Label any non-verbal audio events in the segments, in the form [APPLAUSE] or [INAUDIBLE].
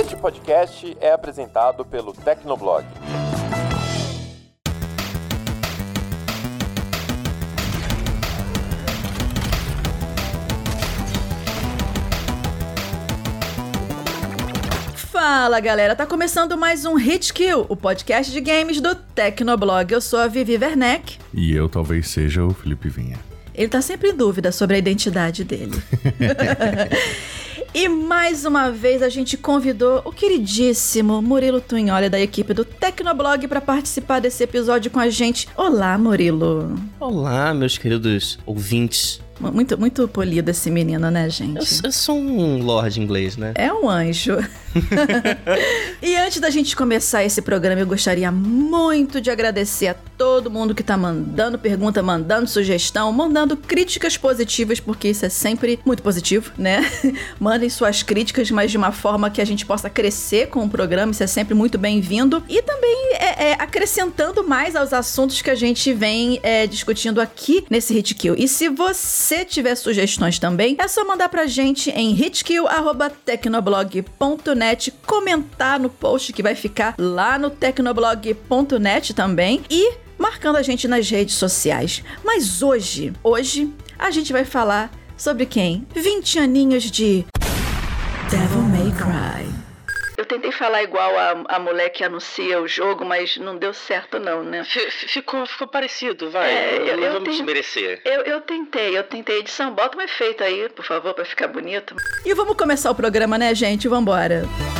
Este podcast é apresentado pelo Tecnoblog. Fala galera, tá começando mais um Hit Kill, o podcast de games do Tecnoblog. Eu sou a Vivi Werneck. E eu talvez seja o Felipe Vinha. Ele tá sempre em dúvida sobre a identidade dele. [LAUGHS] e mais uma vez a gente convidou o queridíssimo Murilo Tunholi da equipe do Tecnoblog para participar desse episódio com a gente. Olá, Murilo. Olá, meus queridos ouvintes muito, muito polido esse menino, né, gente? Eu, eu sou um lord inglês, né? É um anjo. [LAUGHS] e antes da gente começar esse programa, eu gostaria muito de agradecer a todo mundo que tá mandando pergunta, mandando sugestão, mandando críticas positivas, porque isso é sempre muito positivo, né? [LAUGHS] Mandem suas críticas, mas de uma forma que a gente possa crescer com o programa, isso é sempre muito bem-vindo. E também é, é, acrescentando mais aos assuntos que a gente vem é, discutindo aqui nesse Hit Kill. E se você tiver sugestões também, é só mandar pra gente em hitkill.tecnoblog.net tecnoblog.net, comentar no post que vai ficar lá no tecnoblog.net também e marcando a gente nas redes sociais. Mas hoje, hoje a gente vai falar sobre quem? 20 aninhos de tentei falar igual a, a mulher que anuncia o jogo, mas não deu certo não, né? Ficou, ficou parecido, vai. É, eu, não eu vamos desmerecer. Eu, eu tentei, eu tentei edição. Bota um efeito aí, por favor, para ficar bonito. E vamos começar o programa, né, gente? Vambora. embora.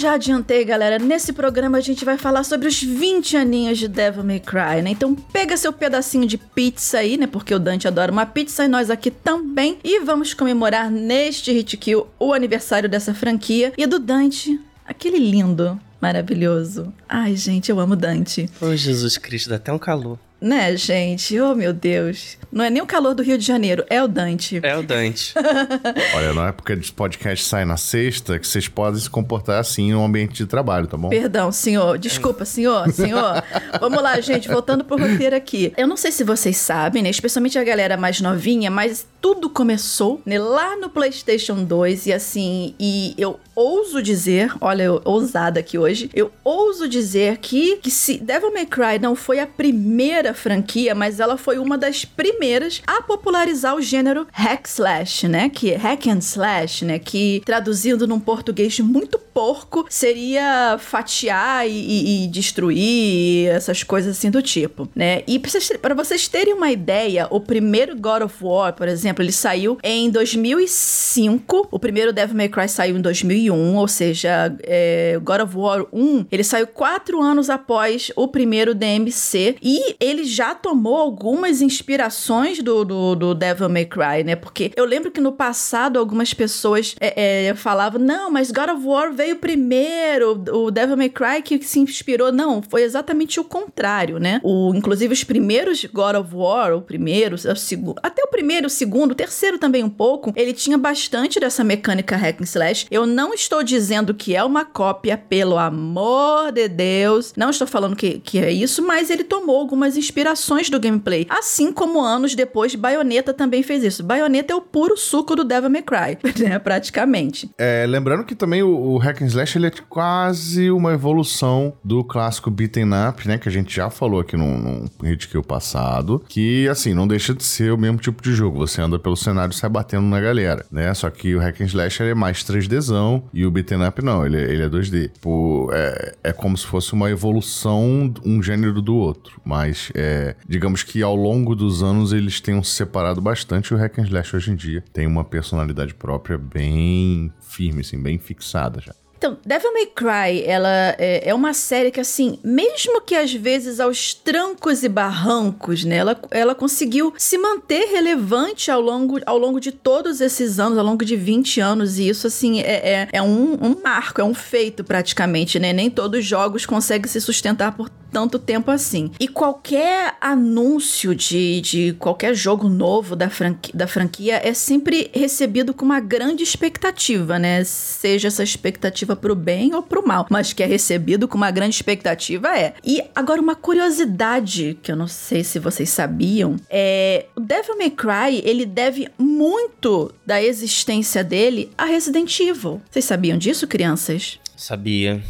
Já adiantei, galera, nesse programa a gente vai falar sobre os 20 aninhos de Devil May Cry, né? Então pega seu pedacinho de pizza aí, né? Porque o Dante adora uma pizza e nós aqui também. E vamos comemorar neste Hit Kill o aniversário dessa franquia e do Dante, aquele lindo, maravilhoso. Ai, gente, eu amo Dante. Oh, Jesus Cristo, dá até um calor. Né, gente? Oh, meu Deus. Não é nem o calor do Rio de Janeiro, é o Dante. É o Dante. [LAUGHS] Olha, na época de podcast sai na sexta, que vocês podem se comportar assim no ambiente de trabalho, tá bom? Perdão, senhor. Desculpa, senhor. Senhor. Vamos lá, gente. Voltando pro roteiro aqui. Eu não sei se vocês sabem, né? Especialmente a galera mais novinha, mas tudo começou né, lá no PlayStation 2 e assim, e eu ouso dizer, olha, eu, ousada aqui hoje, eu ouso dizer que, que se Devil May Cry não foi a primeira franquia, mas ela foi uma das primeiras a popularizar o gênero hack slash, né? Que é hack and slash, né? Que traduzindo num português muito porco seria fatiar e, e, e destruir essas coisas assim do tipo, né? E para vocês terem uma ideia, o primeiro God of War, por exemplo, ele saiu em 2005. O primeiro Devil May Cry saiu em 2001, ou seja, é, God of War 1, ele saiu quatro anos após o primeiro DMC e ele já tomou algumas inspirações do, do, do Devil May Cry, né? Porque eu lembro que no passado algumas pessoas é, é, falavam, não, mas God of War veio primeiro, o Devil May Cry que se inspirou. Não, foi exatamente o contrário, né? O, inclusive os primeiros God of War, o primeiro, o segundo, até o primeiro, o segundo, o terceiro também um pouco, ele tinha bastante dessa mecânica hack and slash. Eu não estou dizendo que é uma cópia, pelo amor de Deus. Não estou falando que, que é isso, mas ele tomou algumas inspirações inspirações do gameplay. Assim como anos depois, Bayonetta também fez isso. Bayonetta é o puro suco do Devil May Cry, [LAUGHS] né? Praticamente. É, lembrando que também o, o Hack and Slash ele é quase uma evolução do clássico beaten up, né? Que a gente já falou aqui no, no Hit Kill passado. Que, assim, não deixa de ser o mesmo tipo de jogo. Você anda pelo cenário sai batendo na galera, né? Só que o Hack and Slash é mais 3Dzão e o beaten up não, ele, ele é 2D. Tipo, é, é como se fosse uma evolução, um gênero do outro. Mas é, digamos que ao longo dos anos eles tenham se separado bastante. O Hack and Slash hoje em dia tem uma personalidade própria bem firme, assim, bem fixada já. Então, Devil May Cry, ela é, é, uma série que, assim, mesmo que às vezes aos trancos e barrancos, né, ela, ela conseguiu se manter relevante ao longo, ao longo de todos esses anos, ao longo de 20 anos, e isso, assim, é, é, é um, um marco, é um feito praticamente, né? Nem todos os jogos conseguem se sustentar por tanto tempo assim. E qualquer anúncio de, de qualquer jogo novo da, franquia, da franquia é sempre recebido com uma grande expectativa, né? Seja essa expectativa pro bem ou pro mal, mas que é recebido com uma grande expectativa é. E agora uma curiosidade que eu não sei se vocês sabiam é o Devil May Cry, ele deve muito da existência dele a Resident Evil. Vocês sabiam disso, crianças? Sabia.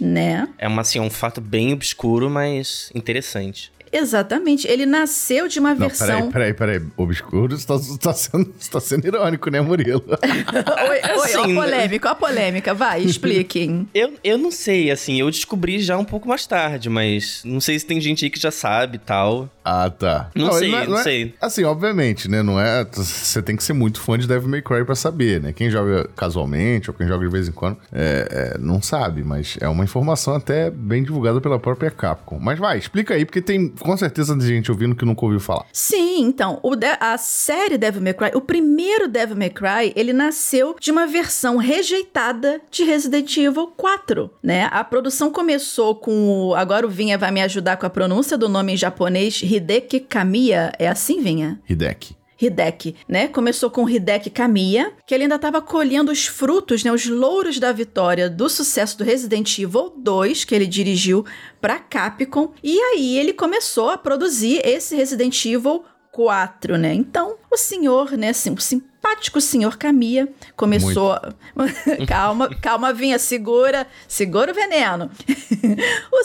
Né? É uma, assim, um fato bem obscuro, mas interessante. Exatamente. Ele nasceu de uma Não, versão. peraí, peraí, peraí. Obscuro, você tá, você tá sendo, você tá sendo irônico, né, Murilo? [LAUGHS] oi, oi, ó a Assim, polêmica, ó a polêmica. Vai, expliquem. Eu, eu não sei, assim, eu descobri já um pouco mais tarde, mas não sei se tem gente aí que já sabe e tal. Ah, tá. Não sei, é- não é- sei. Assim, obviamente, né? Não é. Você tem que ser muito fã de Devil May Cry pra saber, né? Quem joga casualmente ou quem joga de vez em quando é, é, não sabe, mas é uma informação até bem divulgada pela própria Capcom. Mas vai, explica aí, porque tem com certeza tem gente ouvindo que nunca ouviu falar. Sim, então, o de- a série Devil May Cry, o primeiro Devil May Cry, ele nasceu de uma versão rejeitada de Resident Evil 4, né? A produção começou com o... Agora o Vinha vai me ajudar com a pronúncia do nome em japonês, Hideki Kamiya. É assim, Vinha? Hideki. Hideki, né? Começou com Hideki Kamiya, que ele ainda estava colhendo os frutos, né, os louros da vitória do sucesso do Resident Evil 2, que ele dirigiu para Capcom, e aí ele começou a produzir esse Resident Evil 4, né? Então, o senhor, né, assim, o simpático senhor Kamiya começou. [LAUGHS] calma, calma, vinha, segura, segura o veneno. [LAUGHS] o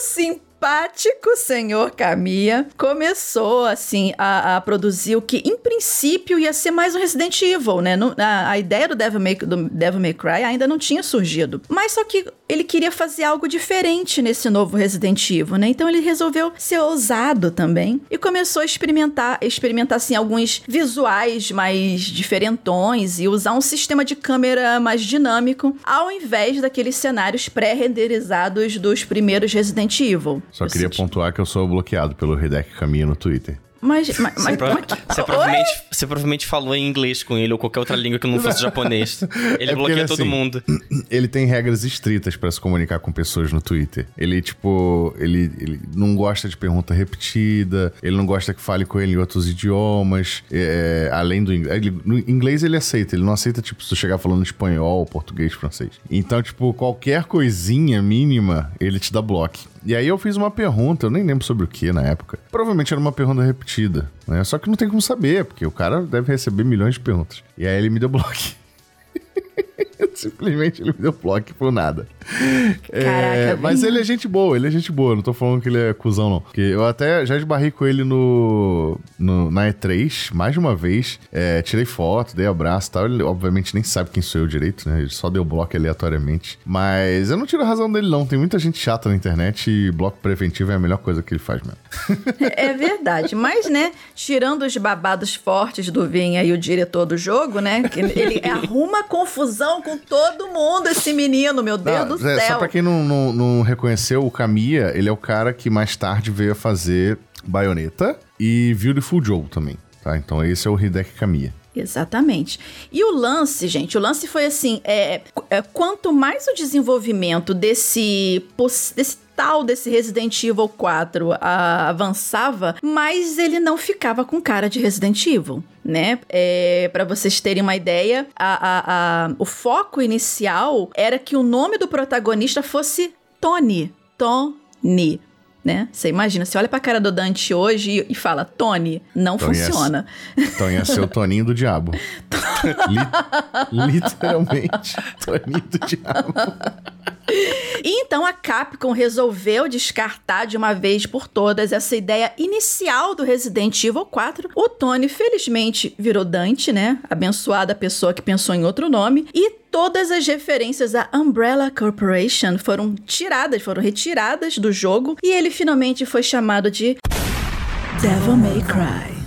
simpático senhor Kamiya começou, assim, a, a produzir o que, em princípio, ia ser mais um Resident Evil, né? No- a, a ideia do Devil, May, do Devil May Cry ainda não tinha surgido. Mas só que ele queria fazer algo diferente nesse novo Resident Evil, né? Então ele resolveu ser ousado também e começou a experimentar, experimentar assim alguns visuais mais diferentões e usar um sistema de câmera mais dinâmico, ao invés daqueles cenários pré-renderizados dos primeiros Resident Evil. Só queria pontuar que eu sou bloqueado pelo Hideki Kamiya no Twitter. Mas, mas, mas, mas- provavelmente, você provavelmente falou em inglês com ele ou qualquer outra língua que não fosse [LAUGHS] japonês. Ele É bloqueia ele, todo assim, mundo. [CLEARS THROAT] Ele tem regras estritas pra se comunicar com pessoas no Twitter. Ele, tipo, ele, ele não gosta de pergunta repetida, ele não gosta que fale com ele em outros idiomas, é, além do inglês. Ele- No inglês ele aceita, ele não aceita, tipo, se tu chegar falando espanhol, português, francês. Então, tipo, qualquer coisinha mínima, ele te dá bloco. E aí eu fiz uma pergunta, eu nem lembro sobre o que na época. Provavelmente era uma pergunta repetida, né? Só que não tem como saber, porque o cara deve receber milhões de perguntas. E aí ele me deu bloco. [LAUGHS] [LAUGHS] Simplesmente ele me deu bloco por nada. Caraca, É, mas ele é gente boa, ele é gente boa. Não tô falando que ele é cuzão, não. Porque eu até já esbarrei com ele no, no- na E3 mais uma vez. É, tirei foto, dei abraço e tal. Ele obviamente nem sabe quem sou eu direito, né? Ele só deu bloco aleatoriamente. Mas eu não tiro a razão dele, não. Tem muita gente chata na internet e bloco preventivo é a melhor coisa que ele faz mesmo. É verdade. Mas, né, tirando os babados fortes do Vinha e o diretor do jogo, né? Ele arruma confusão [LAUGHS] com todo mundo, esse menino, meu Deus Não, do é, céu. Só pra quem não, não, não reconheceu, o Kamiya, ele é o cara que mais tarde veio a fazer Bayonetta e Beautiful Joe também, tá? Então esse é o Hideki Kamiya. Exatamente. E o lance, gente, o lance foi assim: é, é, quanto mais o desenvolvimento desse, desse tal desse Resident Evil 4 a- avançava, mais ele não ficava com cara de Resident Evil. Né? É, para vocês terem uma ideia, a- a- a- o foco inicial era que o nome do protagonista fosse Tony. Tony. Né? Você imagina, você olha pra cara do Dante hoje e, e fala, Tony, não Então, yes. funciona. Então ia ser o Toninho do Diabo. [LAUGHS] Li- literalmente, Toninho do Diabo. E então a Capcom resolveu descartar de uma vez por todas essa ideia inicial do Resident Evil 4. O Tony, felizmente, virou Dante, né? Abençoada pessoa que pensou em outro nome. E todas as referências à Umbrella Corporation foram tiradas, foram retiradas do jogo. E ele finalmente foi chamado de Devil May Cry.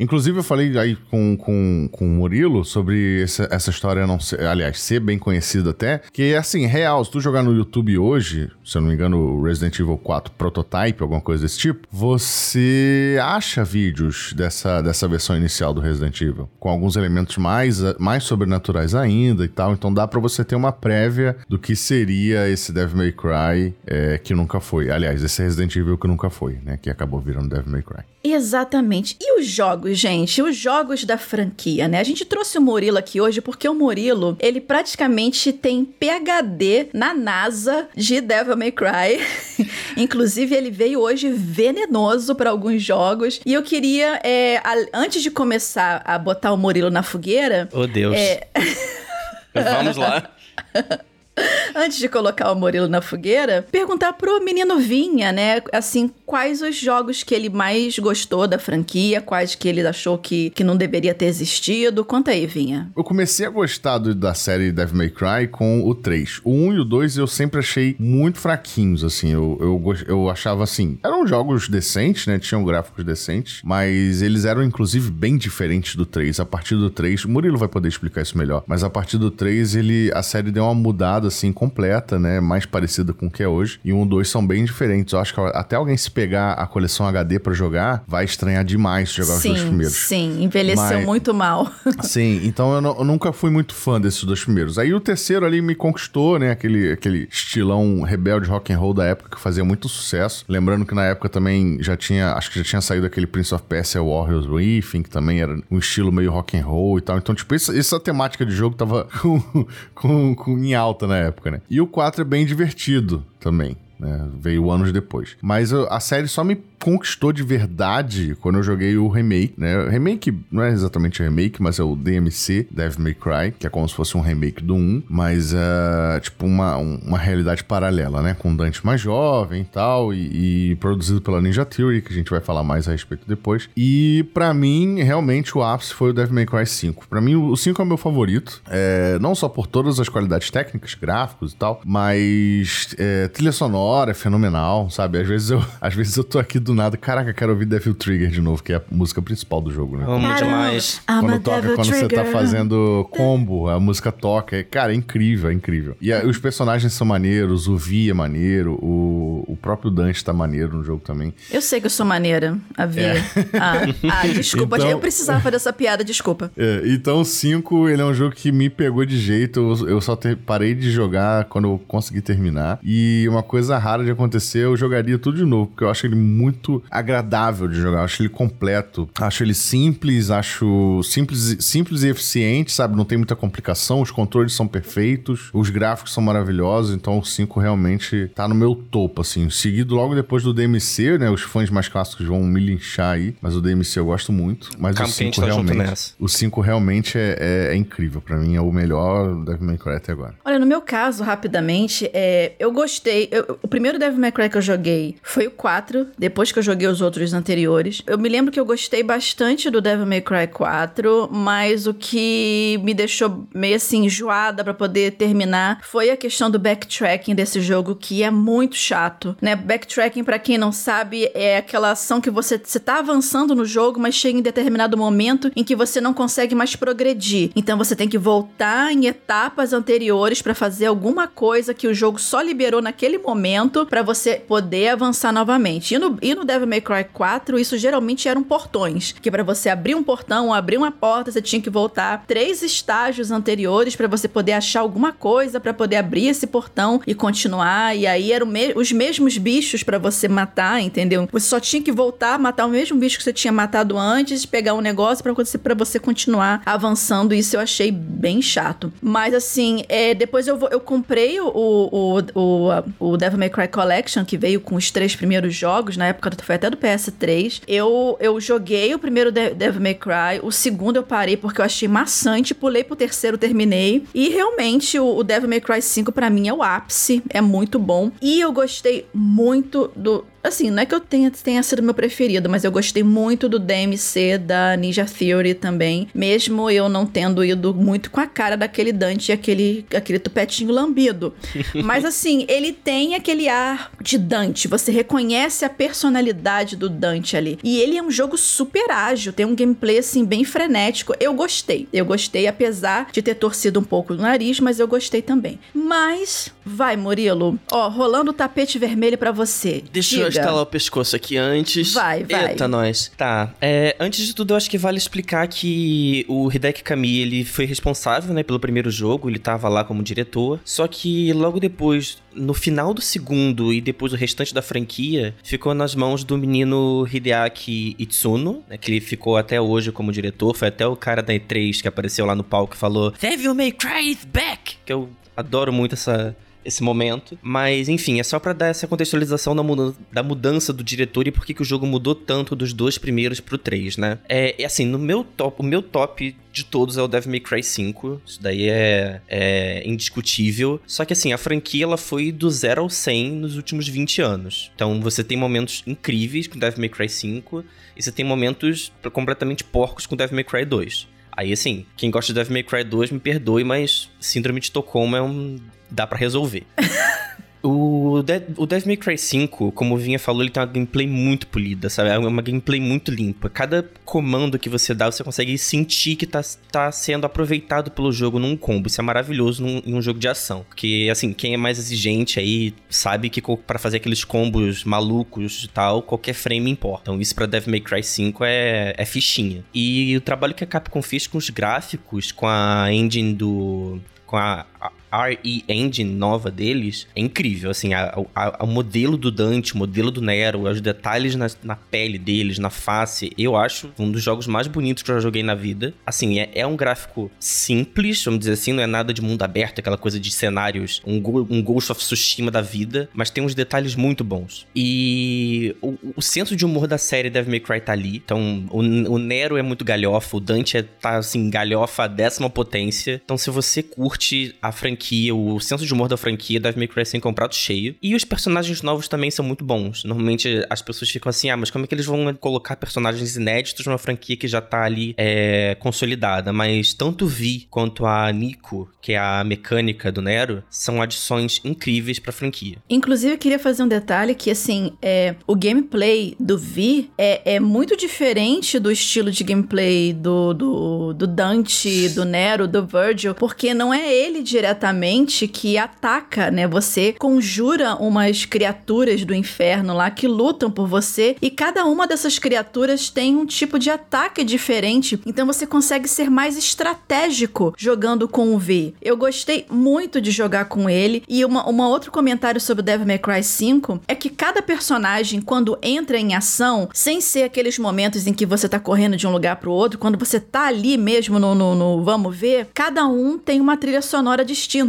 Inclusive, eu falei aí com, com, com o Murilo sobre essa, essa história não ser, aliás, ser bem conhecida até, que é assim, real, se tu jogar no YouTube hoje, se eu não me engano, Resident Evil 4 Prototype, alguma coisa desse tipo, você acha vídeos dessa, dessa versão inicial do Resident Evil, com alguns elementos mais, mais sobrenaturais ainda e tal, então dá para você ter uma prévia do que seria esse Devil May Cry é, que nunca foi. Aliás, esse Resident Evil que nunca foi, né, que acabou virando Devil May Cry. Exatamente. E os jogos, gente? Os jogos da franquia, né? A gente trouxe o Murilo aqui hoje porque o Murilo, ele praticamente tem PhD na NASA de Devil May Cry. [LAUGHS] Inclusive, ele veio hoje venenoso para alguns jogos. E eu queria, é, a, antes de começar a botar o Murilo na fogueira. Oh, Deus. É... [LAUGHS] Vamos lá. [LAUGHS] [LAUGHS] antes de colocar o Murilo na fogueira, perguntar pro menino Vinha, né? Assim, quais os jogos que ele mais gostou da franquia, quais que ele achou que, que não deveria ter existido. Conta aí, Vinha. Eu comecei a gostar do, da série Devil May Cry com o 3. O 1 e o 2 eu sempre achei muito fraquinhos, assim. Eu, eu, eu achava assim. Eram jogos decentes, né? Tinham gráficos decentes, mas eles eram inclusive bem diferentes do 3. A partir do 3, o Murilo vai poder explicar isso melhor, mas a partir do 3 ele, a série deu uma mudada assim completa, né? Mais parecida com o que é hoje. E um e dois são bem diferentes. Eu acho que até alguém se pegar a coleção HD para jogar, vai estranhar demais jogar sim, os dois primeiros. Sim, envelheceu Mas, muito mal. [LAUGHS] sim, então eu, eu, nunca fui muito fã desses dois primeiros. Aí o terceiro ali me conquistou, né? Aquele, aquele estilão rebelde rock and roll da época que fazia muito sucesso. Lembrando que na época também já tinha, acho que já tinha saído aquele Prince of Persia Warriors Riffing, que também era um estilo meio rock and roll e tal. Então, tipo, essa, essa temática de jogo tava [LAUGHS] com, com, com, em alta na época, né? E o 4 é bem divertido também. Né? Veio anos depois. Mas a série só me conquistou de verdade quando eu joguei o remake, né? Remake não é exatamente remake, mas é o DMC, Devil May Cry, que é como se fosse um remake do 1, mas é tipo uma, uma realidade paralela, né? Com Dante mais jovem e tal, e, e produzido pela Ninja Theory, que a gente vai falar mais a respeito depois. E para mim, realmente, o ápice foi o Devil May Cry 5. Para mim, o 5 é o meu favorito, é, não só por todas as qualidades técnicas, gráficos e tal, mas é, trilha sonora é fenomenal, sabe? Às vezes eu, [LAUGHS] às vezes eu tô aqui do do nada, caraca, quero ouvir Devil Trigger de novo, que é a música principal do jogo, né? Amo demais. Quando toca, quando você tá fazendo combo, a música toca. Cara, é incrível, é incrível. E a, os personagens são maneiros, o Vi é maneiro, o, o próprio Dante tá maneiro no jogo também. Eu sei que eu sou maneira, a Vi. É. Ah, ah, [LAUGHS] desculpa, então, eu precisava fazer essa piada, desculpa. É, então, 5, ele é um jogo que me pegou de jeito. Eu, eu só ter, parei de jogar quando eu consegui terminar. E uma coisa rara de acontecer, eu jogaria tudo de novo, porque eu acho ele muito muito agradável de jogar. Eu acho ele completo. Acho ele simples, acho simples, simples e eficiente, sabe? Não tem muita complicação, os controles são perfeitos, os gráficos são maravilhosos, então o 5 realmente tá no meu topo, assim. Seguido logo depois do DMC, né? Os fãs mais clássicos vão me linchar aí, mas o DMC eu gosto muito. Mas o 5 tá realmente. O 5 realmente é, é, é incrível. para mim é o melhor Devil May Cry até agora. Olha, no meu caso, rapidamente, é, eu gostei. Eu, o primeiro Devil May Cry que eu joguei foi o 4, depois que eu joguei os outros anteriores. Eu me lembro que eu gostei bastante do Devil May Cry 4, mas o que me deixou meio assim enjoada para poder terminar foi a questão do backtracking desse jogo, que é muito chato, né? Backtracking, para quem não sabe, é aquela ação que você, você tá avançando no jogo, mas chega em determinado momento em que você não consegue mais progredir. Então você tem que voltar em etapas anteriores para fazer alguma coisa que o jogo só liberou naquele momento para você poder avançar novamente. E no, e no no Devil May Cry 4, isso geralmente eram portões, que para você abrir um portão ou abrir uma porta, você tinha que voltar três estágios anteriores para você poder achar alguma coisa para poder abrir esse portão e continuar. E aí eram me os mesmos bichos para você matar, entendeu? Você só tinha que voltar, matar o mesmo bicho que você tinha matado antes, pegar um negócio para você, pra você continuar avançando. Isso eu achei bem chato. Mas assim, é, depois eu, eu comprei o, o, o, o, Devil May Cry Collection, que veio com os três primeiros jogos na época foi até do PS3. Eu, eu joguei o primeiro Devil May Cry, o segundo eu parei porque eu achei maçante, pulei pro terceiro, terminei. E realmente o, o Devil May Cry 5 para mim é o ápice, é muito bom. E eu gostei muito do assim, não é que eu tenha, tenha sido meu preferido, mas eu gostei muito do DMC da Ninja Theory também, mesmo eu não tendo ido muito com a cara daquele Dante e aquele, aquele tupetinho lambido. [LAUGHS] mas assim, ele tem aquele ar de Dante, você reconhece a personalidade do Dante ali. E ele é um jogo super ágil, tem um gameplay assim bem frenético. Eu gostei, eu gostei, apesar de ter torcido um pouco o nariz, mas eu gostei também. Mas, vai, Murilo, ó, rolando o tapete vermelho para você. Deixa Diga. eu estalar o pescoço aqui antes. Vai, vai. Eita, nós. Tá. É, antes de tudo, eu acho que vale explicar que o Hideki Kamiya, ele foi responsável, né, pelo primeiro jogo, ele tava lá como diretor, só que logo depois, no final do segundo e depois o restante da franquia, ficou nas mãos do menino Hideaki Itsuno, né, que ele ficou até hoje como diretor, foi até o cara da E3 que apareceu lá no palco e falou Devil May Cry is back! Que eu adoro muito essa esse momento. Mas, enfim, é só para dar essa contextualização da, mudança, da mudança do diretor e por que, o jogo mudou tanto dos dois primeiros pro 3, né? É, é assim, no meu top, o meu top de todos é o Devil May Cry 5. Isso daí é, é, indiscutível. Só que assim, a franquia ela foi do 0 ao 100 nos últimos 20 anos. Então você tem momentos incríveis com Devil May Cry 5 e você tem momentos completamente porcos com Devil May Cry 2. Aí assim, quem gosta de Devil May Cry 2 me perdoe, mas Síndrome de Estocolmo é um dá para resolver. [LAUGHS] O, De o Devil May Cry 5, como o Vinha falou, ele tem uma gameplay muito polida, sabe? É uma gameplay muito limpa. Cada comando que você dá, você consegue sentir que tá, tá sendo aproveitado pelo jogo num combo. Isso é maravilhoso num, em um jogo de ação. Porque, assim, quem é mais exigente aí sabe que para fazer aqueles combos malucos e tal, qualquer frame importa. Então, isso pra Devil May Cry 5 é, é fichinha. E o trabalho que a Capcom fez com os gráficos, com a engine do. com a, a RE Engine nova deles é incrível. Assim, o modelo do Dante, o modelo do Nero, os detalhes na, na, pele deles, na face, eu acho um dos jogos mais bonitos que eu já joguei na vida. Assim, é, é um gráfico simples, vamos dizer assim, não é nada de mundo aberto, aquela coisa de cenários, um, um Ghost of Tsushima da vida, mas tem uns detalhes muito bons. E o, o senso de humor da série Devil May Cry tá ali. Então, o, o Nero é muito galhofa, o Dante é, tá, assim, galhofa a décima potência. Então, se você curte a franquia franquia, o senso de humor da franquia, Devil May Cry 5 é prato cheio. E os personagens novos também são muito bons. Normalmente as pessoas ficam assim, ah, mas como é que eles vão colocar personagens inéditos numa franquia que já tá ali é, consolidada? Mas tanto Vi quanto a Nico, que é a mecânica do Nero, são adições incríveis pra franquia. Inclusive, eu queria fazer um detalhe que, assim, é, o gameplay do Vi é, é muito diferente do estilo de gameplay do, do, do Dante, do Nero, do Virgil, porque não é ele diretamente que ataca, né? Você conjura umas criaturas do inferno lá que lutam por você e cada uma dessas criaturas tem um tipo de ataque diferente. Então você consegue ser mais estratégico jogando com o V. Eu gostei muito de jogar com ele e uma, uma outro comentário sobre o Devil May Cry 5 é que cada personagem quando entra em ação, sem ser aqueles momentos em que você tá correndo de um lugar pro outro, quando você tá ali mesmo no, no, no vamos ver, cada um tem uma trilha sonora distinta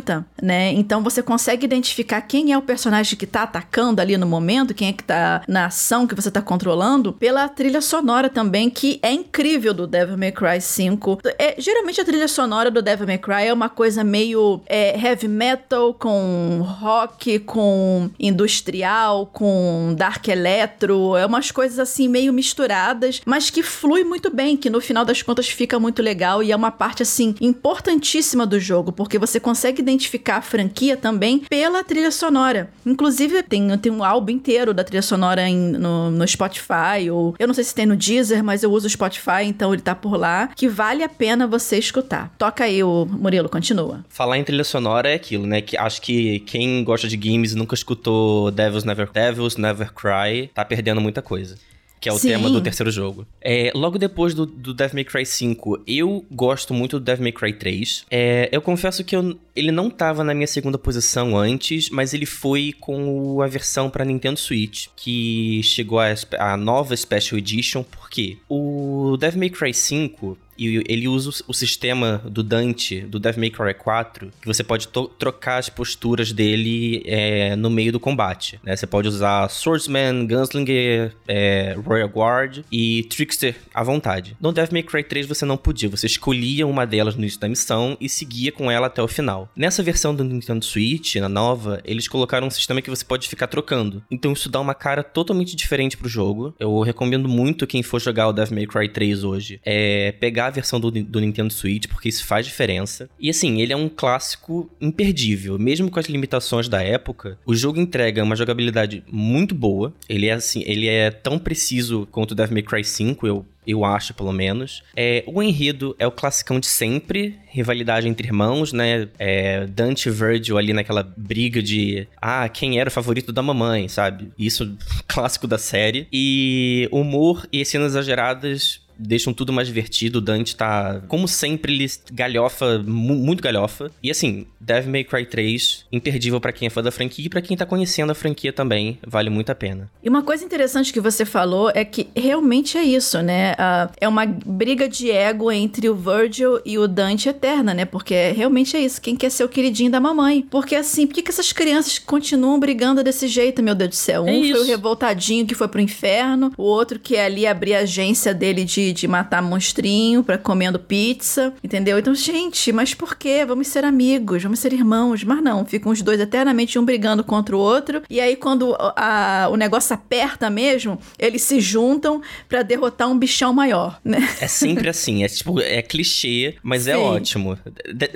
né? Então você consegue identificar quem é o personagem que tá atacando ali no momento, quem é que tá na ação que você tá controlando, pela trilha sonora também, que é incrível do Devil May Cry 5. É, geralmente a trilha sonora do Devil May Cry é uma coisa meio é, heavy metal, com rock, com industrial, com dark electro, é umas coisas assim meio misturadas, mas que flui muito bem, que no final das contas fica muito legal e é uma parte assim importantíssima do jogo, porque você consegue identificar a franquia também pela trilha sonora. Inclusive, tem, tem um álbum inteiro da trilha sonora em, no, no Spotify, ou eu não sei se tem no Deezer, mas eu uso o Spotify, então ele tá por lá, que vale a pena você escutar. Toca aí, o Murilo, continua. Falar em trilha sonora é aquilo, né? Que acho que quem gosta de games e nunca escutou Devils Never, Devils Never Cry, tá perdendo muita coisa que é o Sim. tema do terceiro jogo. É, logo depois do, do Devil May Cry 5, eu gosto muito do Devil May Cry 3. É, eu confesso que eu, ele não tava na minha segunda posição antes, mas ele foi com a versão para Nintendo Switch, que chegou a, a nova Special Edition, porque o Devil May Cry 5 e ele usa o sistema do Dante, do Devil May Cry 4, que você pode trocar as posturas dele é, no meio do combate. Né? Você pode usar Swordsman, Gunslinger, é, Royal Guard e Trickster à vontade. No Devil May Cry 3 você não podia, você escolhia uma delas no início da missão e seguia com ela até o final. Nessa versão do Nintendo Switch, na nova, eles colocaram um sistema que você pode ficar trocando. Então isso dá uma cara totalmente diferente pro jogo. Eu recomendo muito quem for jogar o Devil May Cry 3 hoje é pegar versão do, do Nintendo Switch, porque isso faz diferença. E assim, ele é um clássico imperdível. Mesmo com as limitações da época, o jogo entrega uma jogabilidade muito boa. Ele é assim, ele é tão preciso quanto o Devil May Cry 5, eu eu acho, pelo menos. É, o enredo é o classicão de sempre, rivalidade entre irmãos, né? É, Dante e Virgil ali naquela briga de ah, quem era o favorito da mamãe, sabe? Isso [LAUGHS] clássico da série. E humor e cenas exageradas deixam tudo mais divertido. O Dante tá, como sempre, ele galhofa, muito galhofa. E assim, Devil May Cry 3, imperdível para quem é fã da franquia e pra quem tá conhecendo a franquia também, vale muito a pena. E uma coisa interessante que você falou é que realmente é isso, né? Uh, é uma briga de ego entre o Virgil e o Dante eterna, né? Porque realmente é isso, quem quer ser o queridinho da mamãe. Porque assim, por que, que essas crianças continuam brigando desse jeito, meu Deus do céu? É um foi o revoltadinho que foi pro inferno, o outro que é ali abrir a agência dele de de, matar monstrinho pra comendo pizza, entendeu? Então, gente, mas por quê? Vamos ser amigos, vamos ser irmãos. Mas não, ficam os dois eternamente um brigando contra o outro. E aí, quando a, o negócio aperta mesmo, eles se juntam para derrotar um bichão maior, né? É sempre assim, é tipo, é clichê, mas é Sim. é ótimo.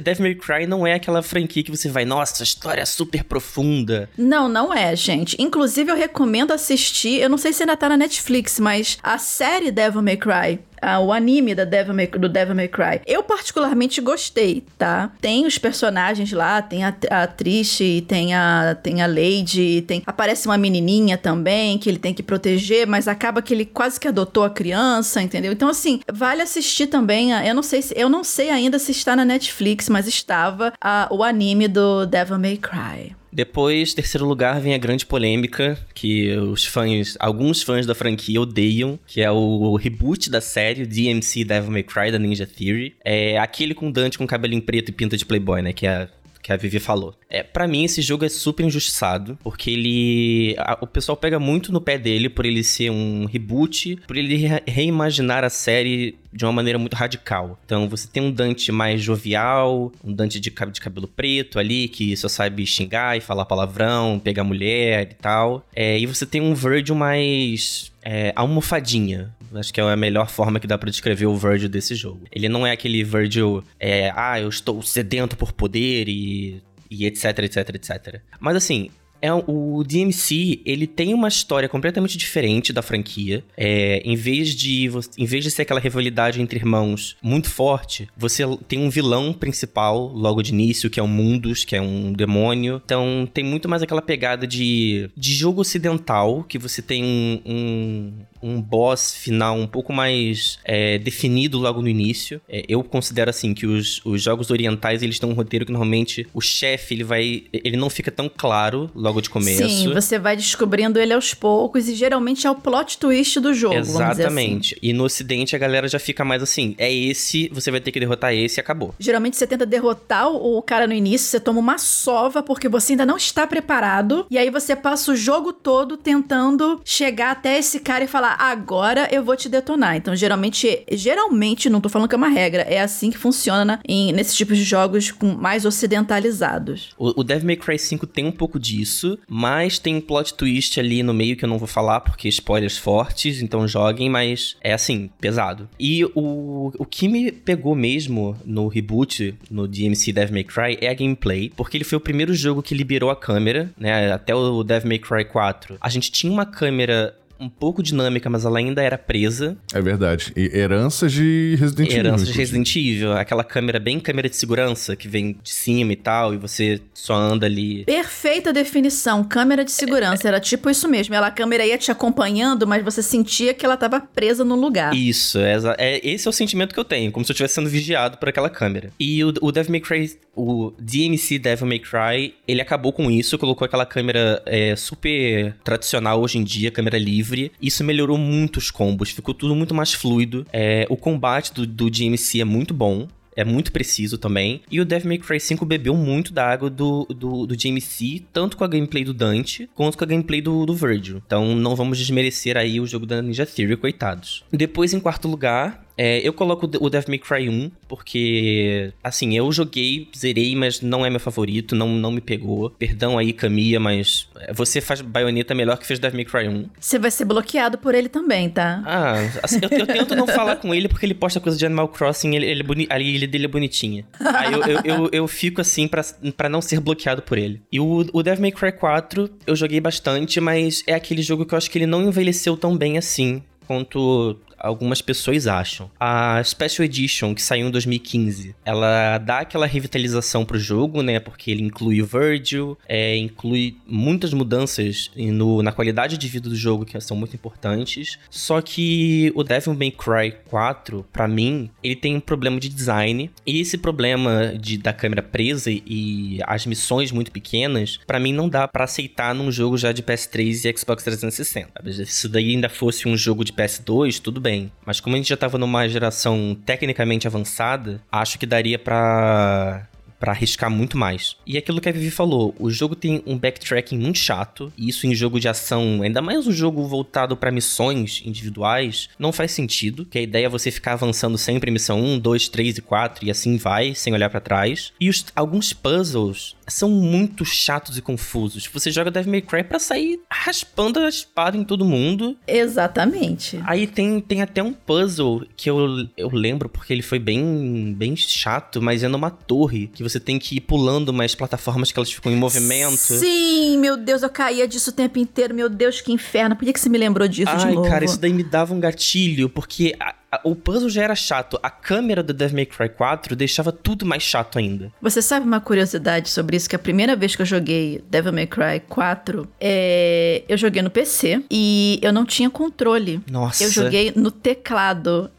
Devil May Cry não é aquela franquia que você vai, nossa, história é super profunda. Não, não é, gente. Inclusive, eu recomendo assistir, eu não sei se ainda tá na Netflix, mas a série Devil May Cry ah, o anime da Devil May, do Devil May Cry. Eu particularmente gostei, tá? Tem os personagens lá, tem a, a Trish, tem a, tem a Lady, tem aparece uma menininha também que ele tem que proteger, mas acaba que ele quase que adotou a criança, entendeu? Então assim, vale assistir também, a, eu não sei se eu não sei ainda se está na Netflix, mas estava a, o anime do Devil May Cry. Depois, terceiro lugar, vem a grande polêmica que os fãs, alguns fãs da franquia odeiam, que é o reboot da série, DMC Devil May Cry da Ninja Theory. É aquele com Dante com cabelinho preto e pinta de playboy, né, que é que a Vivi falou. É, para mim esse jogo é super injustiçado, porque ele a, o pessoal pega muito no pé dele por ele ser um reboot, por ele re reimaginar a série de uma maneira muito radical. Então você tem um Dante mais jovial, um Dante de, de cabelo preto ali, que só sabe xingar e falar palavrão, pegar mulher e tal. É, e você tem um Virgil mais é, almofadinha. Acho que é a melhor forma que dá para descrever o Virgil desse jogo. Ele não é aquele Virgil, é, ah, eu estou sedento por poder e, e etc, etc, etc. Mas assim, é o DMC, ele tem uma história completamente diferente da franquia. É, em vez de em vez de ser aquela rivalidade entre irmãos muito forte, você tem um vilão principal logo de início, que é o Mundus, que é um demônio. Então tem muito mais aquela pegada de, de jogo ocidental, que você tem um, um um boss final um pouco mais é, definido logo no início. É, eu considero assim que os, os jogos orientais eles têm um roteiro que normalmente o chefe ele vai ele não fica tão claro logo de começo. Sim, você vai descobrindo ele aos poucos e geralmente é o plot twist do jogo. Assim. Exatamente. Assim. E no Ocidente a galera já fica mais assim: é esse, você vai ter que derrotar esse e acabou. Geralmente você tenta derrotar o cara no início, você toma uma sova porque você ainda não está preparado e aí você passa o jogo todo tentando chegar até esse cara e falar: agora eu vou te detonar. Então, geralmente, geralmente, não tô falando que é uma regra, é assim que funciona em, nesses tipos de jogos com mais ocidentalizados. O, o Devil May Cry 5 tem um pouco disso, mas tem um plot twist ali no meio que eu não vou falar porque spoilers fortes, então joguem, mas é assim, pesado. E o, o que me pegou mesmo no reboot, no DMC Devil May Cry, é a gameplay, porque ele foi o primeiro jogo que liberou a câmera, né? Até o Devil May Cry 4. A gente tinha uma câmera um pouco dinâmica, mas ela ainda era presa. É verdade. E heranças de Resident Evil. Heranças de Resident Evil. Aquela câmera bem câmera de segurança que vem de cima e tal, e você só anda ali. Perfeita definição. Câmera de segurança. É, era tipo isso mesmo. Ela, a câmera ia te acompanhando, mas você sentia que ela tava presa no lugar. Isso. É, é, esse é o sentimento que eu tenho. Como se eu estivesse sendo vigiado por aquela câmera. E o, o Devil May Cry o DMC Devil May Cry, ele acabou com isso, colocou aquela câmera é, super tradicional hoje em dia, câmera livre. Isso melhorou muito os combos, ficou tudo muito mais fluido. É, o combate do, do DMC é muito bom é muito preciso também. E o Devil May Cry 5 bebeu muito da água do, do, do JMC, tanto com a gameplay do Dante, quanto com a gameplay do, do Virgil. Então não vamos desmerecer aí o jogo da Ninja Theory, coitados. Depois, em quarto lugar, é, eu coloco o Devil May Cry 1, porque, assim, eu joguei, zerei, mas não é meu favorito, não, não me pegou. Perdão aí, Camilla, mas é, você faz baioneta melhor que fez Devil May Cry 1. Você vai ser bloqueado por ele também, tá? Ah, assim, eu, eu, tento não falar com ele porque ele posta coisa de Animal Crossing, ele, ele é boni, a ilha dele é bonitinha. Aí eu, eu, eu, eu, fico assim pra, pra não ser bloqueado por ele. E o, o Devil May Cry 4 eu joguei bastante, mas é aquele jogo que eu acho que ele não envelheceu tão bem assim quanto algumas pessoas acham. A Special Edition, que saiu em 2015, ela dá aquela revitalização pro jogo, né? Porque ele inclui o Virgil, é, inclui muitas mudanças no, na qualidade de vida do jogo, que são muito importantes. Só que o Devil May Cry 4, para mim, ele tem um problema de design. E esse problema de, da câmera presa e as missões muito pequenas, para mim não dá para aceitar num jogo já de PS3 e Xbox 360. Se isso daí ainda fosse um jogo de PS2, tudo bem. Mas como a gente já tava numa geração tecnicamente avançada, acho que daria para para arriscar muito mais. E aquilo que a Vivi falou, o jogo tem um backtracking muito chato, e isso em jogo de ação, ainda mais um jogo voltado para missões individuais, não faz sentido, que a ideia é você ficar avançando sempre em missão 1, 2, 3 e 4 e assim vai, sem olhar para trás. E os, alguns puzzles são muito chatos e confusos. Você joga Devil May Cry pra sair raspando a espada em todo mundo. Exatamente. Aí tem, tem até um puzzle que eu, eu lembro porque ele foi bem, bem chato, mas é numa torre que você tem que ir pulando umas plataformas que elas ficam em movimento. Sim, meu Deus, eu caía disso o tempo inteiro. Meu Deus, que inferno. Por que, que você me lembrou disso Ai, de novo? Ai, cara, isso daí me dava um gatilho, porque a, a, o puzzle já era chato. A câmera do Devil May Cry 4 deixava tudo mais chato ainda. Você sabe uma curiosidade sobre isso? Que a primeira vez que eu joguei Devil May Cry 4, é... eu joguei no PC e eu não tinha controle. Nossa. Eu joguei no teclado.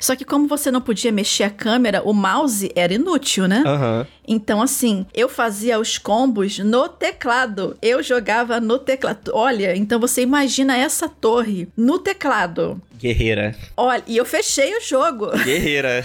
Só que como você não podia mexer a câmera, o mouse era inútil, né? Uhum. Então, assim, eu fazia os combos no teclado. Eu jogava no teclado. Olha, então você imagina essa torre no teclado. Guerreira. Olha, e eu fechei o jogo. Guerreira.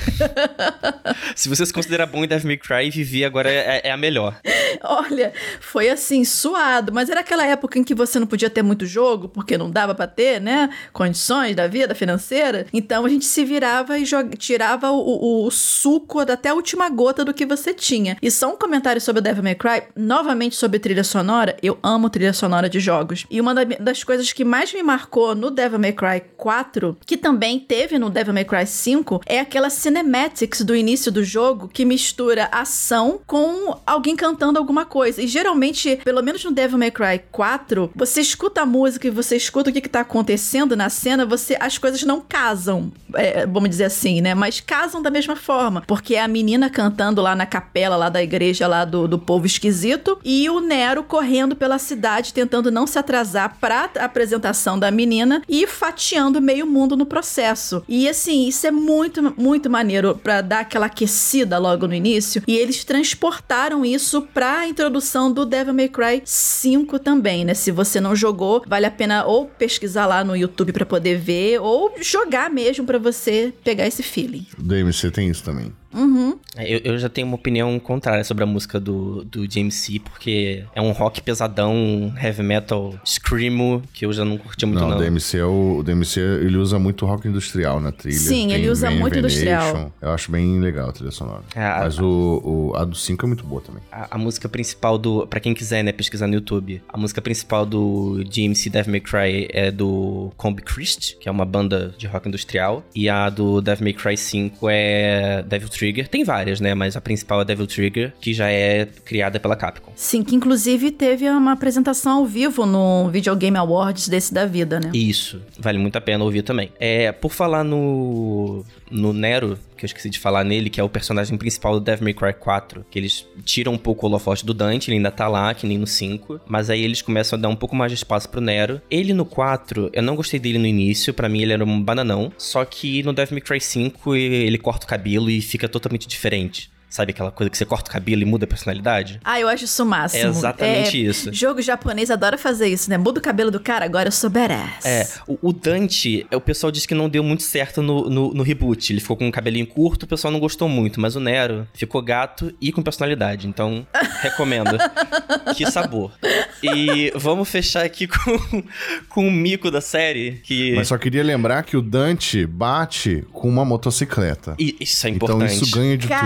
[LAUGHS] se você se considera bom em Devil May Cry, Vivi agora é, é, a melhor. Olha, foi assim, suado. Mas era aquela época em que você não podia ter muito jogo, porque não dava pra ter, né? Condições da vida financeira. Então a gente se virava e tirava o, o, o suco até a última gota do que você tinha. E só um comentário sobre o Devil May Cry, novamente sobre trilha sonora. Eu amo trilha sonora de jogos. E uma das coisas que mais me marcou no Devil May Cry 4 que também teve no Devil May Cry 5, é aquela cinematics do início do jogo que mistura ação com alguém cantando alguma coisa. E geralmente, pelo menos no Devil May Cry 4, você escuta a música e você escuta o que, que tá acontecendo na cena, você as coisas não casam, é, vamos dizer assim, né? Mas casam da mesma forma, porque é a menina cantando lá na capela lá da igreja lá do, do povo esquisito e o Nero correndo pela cidade tentando não se atrasar pra apresentação da menina e fatiando meio mundo no processo. E assim, isso é muito, muito maneiro para dar aquela aquecida logo no início. E eles transportaram isso pra introdução do Devil May Cry 5 também, né? Se você não jogou, vale a pena ou pesquisar lá no YouTube para poder ver, ou jogar mesmo para você pegar esse feeling. O DMC tem isso também. Uhum. Eu, eu, já tenho uma opinião contrária sobre a música do, do C porque é um rock pesadão, heavy metal, screamo, que eu já não curti muito não. Não, o DMC, é o, o DMC ele usa muito rock industrial na trilha. Sim, Tem ele usa muito industrial. Eu acho bem legal a trilha sonora. É, a, Mas o, o, a do 5 é muito boa também. A, a, música principal do... Pra quem quiser, né, pesquisar no YouTube, a música principal do DMC Devil May Cry é do Combi Christ, que é uma banda de rock industrial, e a do Devil May Cry 5 é Devil Tree Trigger. Tem várias, né? Mas a principal é Devil Trigger, que já é criada pela Capcom. Sim, que inclusive teve uma apresentação ao vivo no Video Game Awards desse da vida, né? Isso. Vale muito a pena ouvir também. É, por falar no, no Nero, que eu esqueci de falar nele, que é o personagem principal do Devil May Cry 4, que eles tiram um pouco o holofote do Dante, ele ainda tá lá, que nem no 5, mas aí eles começam a dar um pouco mais de espaço pro Nero. Ele no 4, eu não gostei dele no início, para mim ele era um bananão, só que no Devil May Cry 5 ele corta o cabelo e fica totalmente diferente Sabe aquela coisa que você corta o cabelo e muda a personalidade? Ah, eu acho isso o máximo. É exatamente É, isso. Jogo japonês adora fazer isso, né? Muda o cabelo do cara, agora eu sou badass. É, o, o Dante, é, o pessoal disse que não deu muito certo no, no, no reboot. Ele ficou com um cabelinho curto, o pessoal não gostou muito, mas o Nero ficou gato e com personalidade. Então, recomendo. [LAUGHS] que sabor. E vamos fechar aqui com, com o mico da série, que. Mas só queria lembrar que o Dante bate com uma motocicleta. E Isso é Então importante. isso ganha de tudo.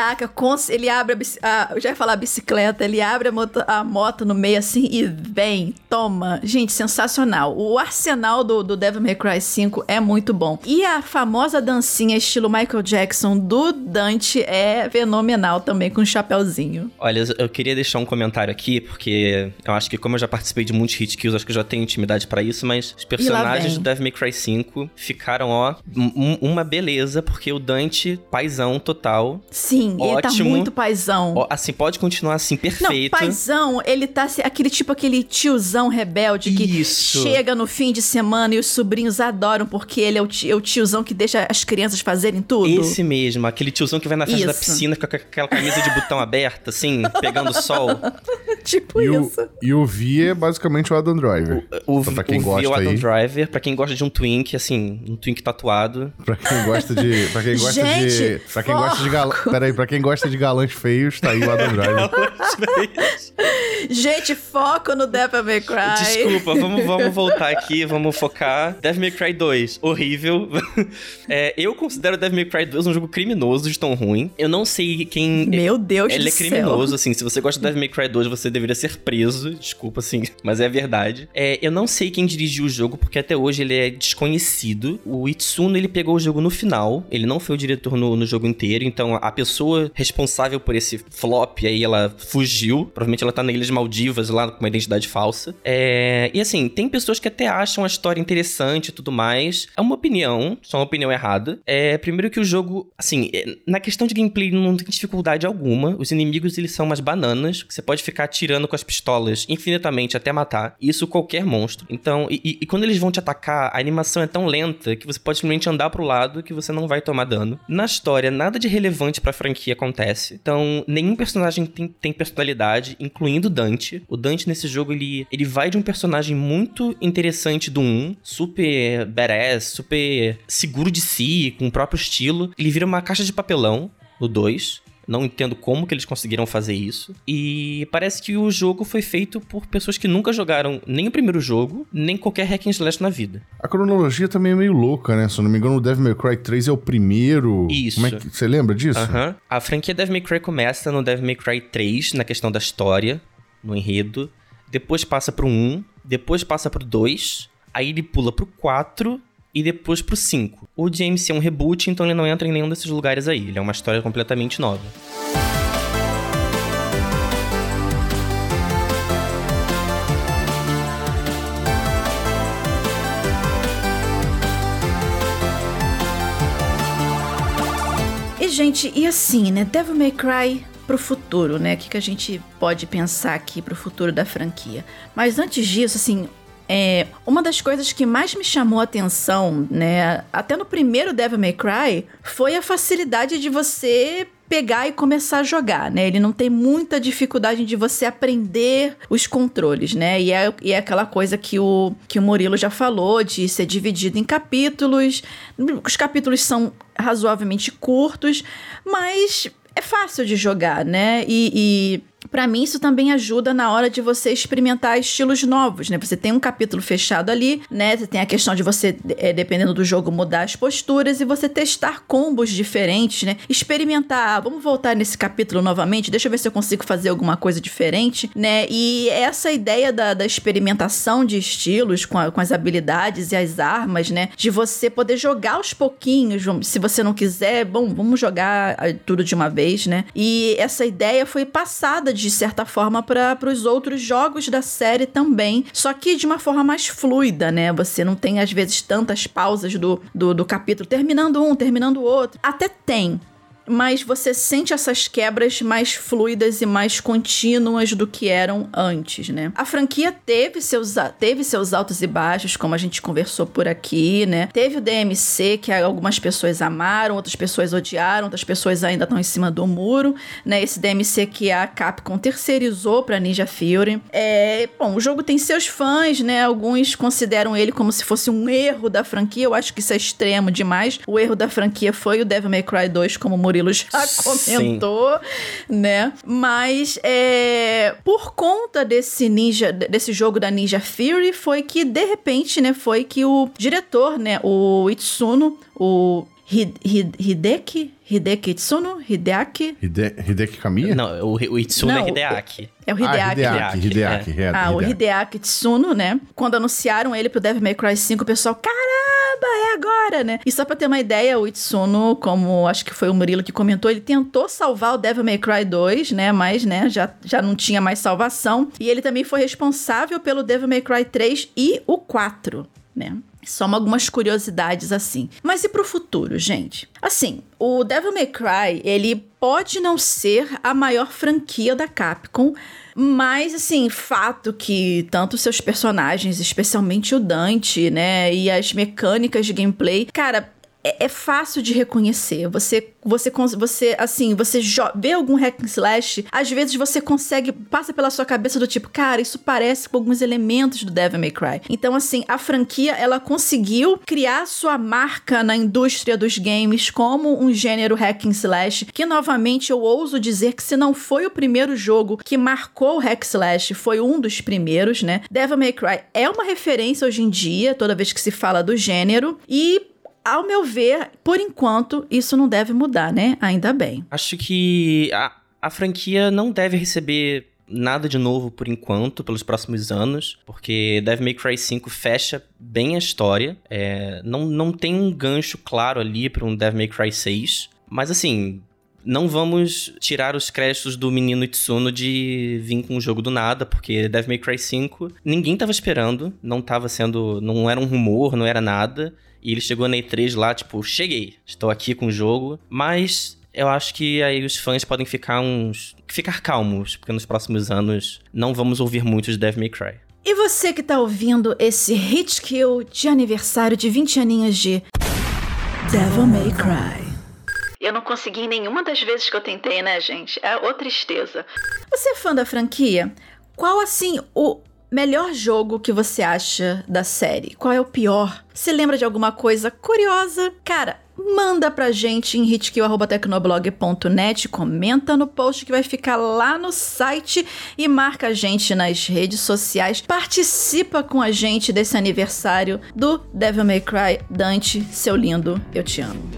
Caraca, ele abre a, a- eu já ia falar bicicleta, ele abre a moto, a moto no meio assim e vem, toma. Gente, sensacional. O arsenal do, do Devil May Cry 5 é muito bom. E a famosa dancinha estilo Michael Jackson do Dante é fenomenal também, com um chapéuzinho. Olha, eu queria deixar um comentário aqui, porque eu acho que como eu já participei de muitos hit kills, acho que eu já tenho intimidade pra isso, mas os personagens do Devil May Cry 5 ficaram, ó, um- uma beleza, porque o Dante, paizão total, Sim, ele tá Ótimo. muito paizão. ó, assim, pode continuar assim, Não, perfeito. paizão, ele tá se- aquele tipo, aquele tiozão rebelde que Isso. chega no fim de semana e os sobrinhos adoram porque ele é o, ti- é o tiozão que deixa as crianças fazerem tudo. Esse mesmo, aquele tiozão que vai na festa da piscina, fica com aquela camisa de botão aberta, assim, [LAUGHS] pegando sol. tipo E o, isso. e o Vi é basicamente o Adam Driver. O, Então, pra quem o gosta Vio Adam aí. Driver, pra quem gosta de um twink, assim, um twink tatuado. Pra quem gosta de. Pra quem gosta de. Gente, Pra quem gosta de galã. Peraí, pra quem gosta de galãs feios, tá aí o Adam Driver. [LAUGHS] Gente, foco no Devil May Cry. Desculpa, vamos, vamos [LAUGHS] voltar aqui, vamos focar. Devil May Cry 2, horrível. [LAUGHS] É, eu considero Devil May Cry 2 um jogo criminoso de tão ruim. Eu não sei quem... Meu Deus Ele do é criminoso, assim. Se você gosta de Devil May Cry 2, você deveria ser preso. Desculpa, assim, mas é verdade. É, eu não sei quem dirigiu o jogo, porque até hoje ele é desconhecido. O Itsuno, ele pegou o jogo no final. Ele não foi o diretor no, no jogo inteiro. Então, a pessoa responsável por esse flop aí, ela fugiu. Provavelmente ela tá na Ilhas Maldivas, lá com uma identidade falsa. É, e assim, tem pessoas que até acham a história interessante e tudo mais. É uma opinião, só uma opinião errada. É, primeiro que o jogo, assim, é, na questão de gameplay não tem dificuldade alguma. Os inimigos, eles são umas bananas, você pode ficar atirando com as pistolas infinitamente até matar. Isso qualquer monstro. Então, e, e- quando eles vão te atacar, a animação é tão lenta que você pode simplesmente andar pro lado que você não vai tomar dano. Na história, nada de relevante pra franquia acontece. Então, nenhum personagem tem, tem personalidade, incluindo Dante. O Dante nesse jogo, ele, ele vai de um personagem muito interessante do 1, super badass, super seguro de si, com o próprio estilo. Ele vira uma caixa de papelão no 2. Não entendo como que eles conseguiram fazer isso. E parece que o jogo foi feito por pessoas que nunca jogaram nem o primeiro jogo, nem qualquer hack and slash na vida. A cronologia também é meio louca, né? Se eu não me engano, o Devil May Cry 3 é o primeiro. Isso. É que, você lembra disso? Aham. A franquia Devil May Cry começa no Devil May Cry 3, na questão da história, no enredo. Depois passa pro 1, depois passa pro 2, aí ele pula pro 4 e depois pro 5. O DMC é um reboot, então ele não entra em nenhum desses lugares aí. Ele é uma história completamente nova. E, gente, e assim, né? Devil May Cry pro futuro, né? O que, que a gente pode pensar aqui pro futuro da franquia? Mas antes disso, assim. É, uma das coisas que mais me chamou a atenção, né, até no primeiro Devil May Cry, foi a facilidade de você pegar e começar a jogar, né? Ele não tem muita dificuldade de você aprender os controles, né? E é, e é aquela coisa que o, que o Murilo já falou, de ser dividido em capítulos. Os capítulos são razoavelmente curtos, mas é fácil de jogar, né? E, para mim isso também ajuda na hora de você experimentar estilos novos, né? Você tem um capítulo fechado ali, né? Você tem a questão de você, é, dependendo do jogo, mudar as posturas e você testar combos diferentes, né? Experimentar, ah, vamos voltar nesse capítulo novamente, deixa eu ver se eu consigo fazer alguma coisa diferente, né? E essa ideia da, da experimentação de estilos com, a- com as habilidades e as armas, né? De você poder jogar aos pouquinhos, se você não quiser, bom, vamos jogar ah, tudo de uma vez, né? E essa ideia foi passada de certa forma para os outros jogos da série também, só que de uma forma mais fluida, né? Você não tem às vezes tantas pausas do, do, do capítulo terminando um, terminando o outro. Até tem, mas você sente essas quebras mais fluidas e mais contínuas do que eram antes, né? A franquia teve seus, teve seus altos e baixos, como a gente conversou por aqui, né? Teve o DMC, que algumas pessoas amaram, outras pessoas odiaram, outras pessoas ainda estão em cima do muro, né? Esse DMC que a Capcom terceirizou para Ninja Fury. É, bom, o jogo tem seus fãs, né? Alguns consideram ele como se fosse um erro da franquia. Eu acho que isso é extremo demais. O erro da franquia foi o Devil May Cry 2, como Murilo já comentou, Sim. né? Mas é, por conta desse ninja, desse jogo da Ninja Fury, foi que de repente, né, foi que o diretor, né, o Itsuno, o Hideki Hideki Itsuno? Hideaki? Hide, Hideki Kamiya? Não, o, o Itsuno é Não, é Hideaki. É o Hideaki. Ah, Hideaki, Hideaki, Hideaki, é. Ah, o Hideaki Tsuno, né? Quando anunciaram ele pro Devil May Cry 5, o pessoal, caramba, é agora, né? E só pra ter uma ideia, o Itsuno, como acho que foi o Murilo que comentou, ele tentou salvar o Devil May Cry 2, né? Mas, né, já, já não tinha mais salvação. E ele também foi responsável pelo Devil May Cry 3 e o 4, né? Só algumas curiosidades assim. Mas e pro futuro, gente? Assim, o Devil May Cry, ele pode não ser a maior franquia da Capcom, mas, assim, fato que tanto seus personagens, especialmente o Dante, né, e as mecânicas de gameplay, cara, é, é, fácil de reconhecer. Você, você, você, assim, você vê algum hack and slash, às vezes você consegue, passa pela sua cabeça do tipo, cara, isso parece com alguns elementos do Devil May Cry. Então, assim, a franquia, ela conseguiu criar sua marca na indústria dos games como um gênero hack and slash, que novamente eu ouso dizer que se não foi o primeiro jogo que marcou o hack slash, foi um dos primeiros, né? Devil May Cry é uma referência hoje em dia, toda vez que se fala do gênero, e ao meu ver, por enquanto, isso não deve mudar, né? Ainda bem. Acho que a, a franquia não deve receber nada de novo por enquanto, pelos próximos anos, porque Devil May Cry 5 fecha bem a história. É, não, não tem um gancho claro ali para um Devil May Cry 6. Mas assim, não vamos tirar os créditos do menino Itsuno de vir com um jogo do nada, porque Devil May Cry 5 ninguém tava esperando, não tava sendo, não era um rumor, não era nada. E ele chegou na E3 lá, tipo, cheguei, estou aqui com o jogo. Mas eu acho que aí os fãs podem ficar uns. ficar calmos, porque nos próximos anos não vamos ouvir muito de Devil May Cry. E você que tá ouvindo esse hit kill de aniversário de 20 aninhos de Devil May Cry. Eu não consegui nenhuma das vezes que eu tentei, né, gente? É ô tristeza. Você é fã da franquia? Qual, assim, o Melhor jogo que você acha da série? Qual é o pior? Se lembra de alguma coisa curiosa? Cara, manda pra gente em hitkill.tecnoblog.net, comenta no post que vai ficar lá no site e marca a gente nas redes sociais. Participa com a gente desse aniversário do Devil May Cry. Dante, seu lindo, eu te amo.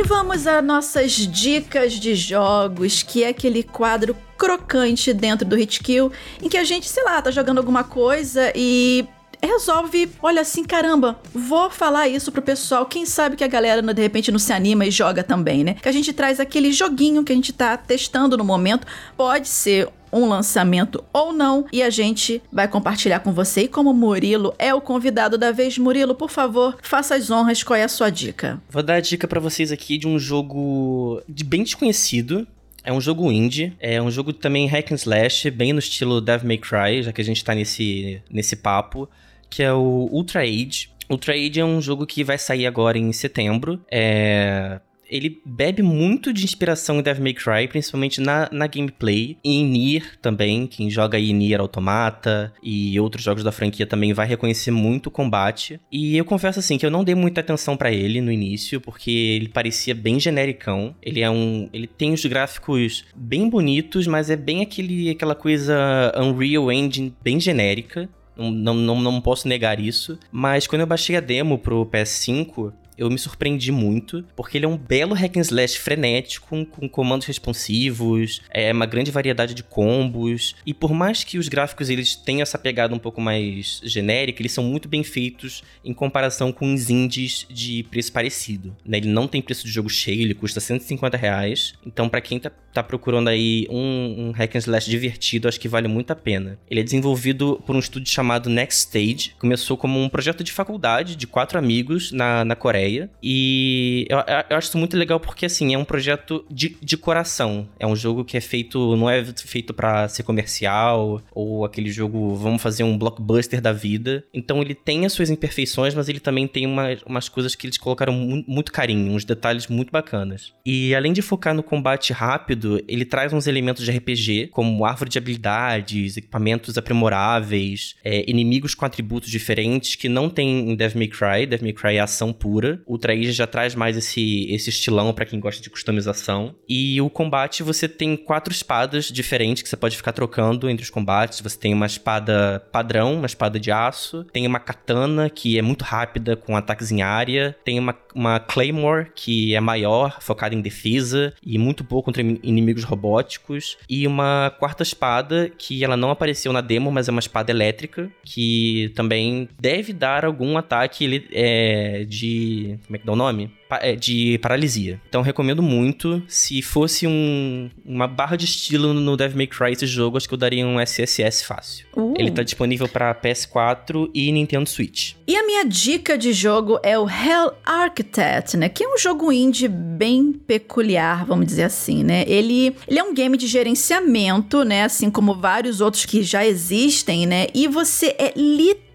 E vamos a nossas dicas de jogos, que é aquele quadro crocante dentro do Hitkill, em que a gente, sei lá, tá jogando alguma coisa e resolve, olha assim, caramba, vou falar isso pro pessoal. Quem sabe que a galera de repente não se anima e joga também, né? Que a gente traz aquele joguinho que a gente tá testando no momento. Pode ser um lançamento ou não, e a gente vai compartilhar com você. E como Murilo é o convidado da vez, Murilo, por favor, faça as honras, qual é a sua dica? Vou dar a dica para vocês aqui de um jogo de bem desconhecido, é um jogo indie, é um jogo também hack and slash, bem no estilo Devil May Cry, já que a gente tá nesse, nesse papo, que é o Ultra Age. Ultra Age é um jogo que vai sair agora em setembro. É ele bebe muito de inspiração em Devil May Cry, principalmente na, na gameplay. E em Nier também, quem joga aí Nier Automata e outros jogos da franquia também vai reconhecer muito o combate. E eu confesso assim que eu não dei muita atenção para ele no início, porque ele parecia bem genericão. Ele é um, ele tem os gráficos bem bonitos, mas é bem aquele aquela coisa Unreal Engine bem genérica. Não, não, não, posso negar isso. Mas quando eu baixei a demo pro PS5, eu me surpreendi muito, porque ele é um belo hack and slash frenético, com, com comandos responsivos, é uma grande variedade de combos, e por mais que os gráficos eles tenham essa pegada um pouco mais genérica, eles são muito bem feitos em comparação com os indies de preço parecido. Né? Ele não tem preço de jogo cheio, ele custa 150 reais, então para quem tá, tá, procurando aí um, um hack and slash divertido, acho que vale muito a pena. Ele é desenvolvido por um estúdio chamado Next Stage, começou como um projeto de faculdade de quatro amigos na, na Coreia, e eu, eu acho isso muito legal porque, assim, é um projeto de, de coração. É um jogo que é feito, não é feito para ser comercial, ou aquele jogo, vamos fazer um blockbuster da vida. Então ele tem as suas imperfeições, mas ele também tem uma, umas coisas que eles colocaram muito, muito carinho, uns detalhes muito bacanas. E além de focar no combate rápido, ele traz uns elementos de RPG, como árvore de habilidades, equipamentos aprimoráveis, é, inimigos com atributos diferentes que não tem em Devil May Cry. Devil May Cry é ação pura. Ultra Age já traz mais esse, esse estilão para quem gosta de customização. E o combate, você tem quatro espadas diferentes que você pode ficar trocando entre os combates. Você tem uma espada padrão, uma espada de aço. Tem uma katana, que é muito rápida, com ataques em área. Tem uma, uma Claymore, que é maior, focada em defesa e muito boa contra inimigos robóticos. E uma quarta espada, que ela não apareceu na demo, mas é uma espada elétrica, que também deve dar algum ataque é, de. Como é que dá o nome? É, de paralisia. Então recomendo muito. Se fosse um, uma barra de estilo no Devil May Cry esse jogo, acho que eu daria um SSS fácil. Uh. Ele tá disponível para PS4 e Nintendo Switch. E a minha dica de jogo é o Hell Architect, né? Que é um jogo indie bem peculiar, vamos dizer assim, né? Ele, ele é um game de gerenciamento, né? Assim como vários outros que já existem, né? E você é literalmente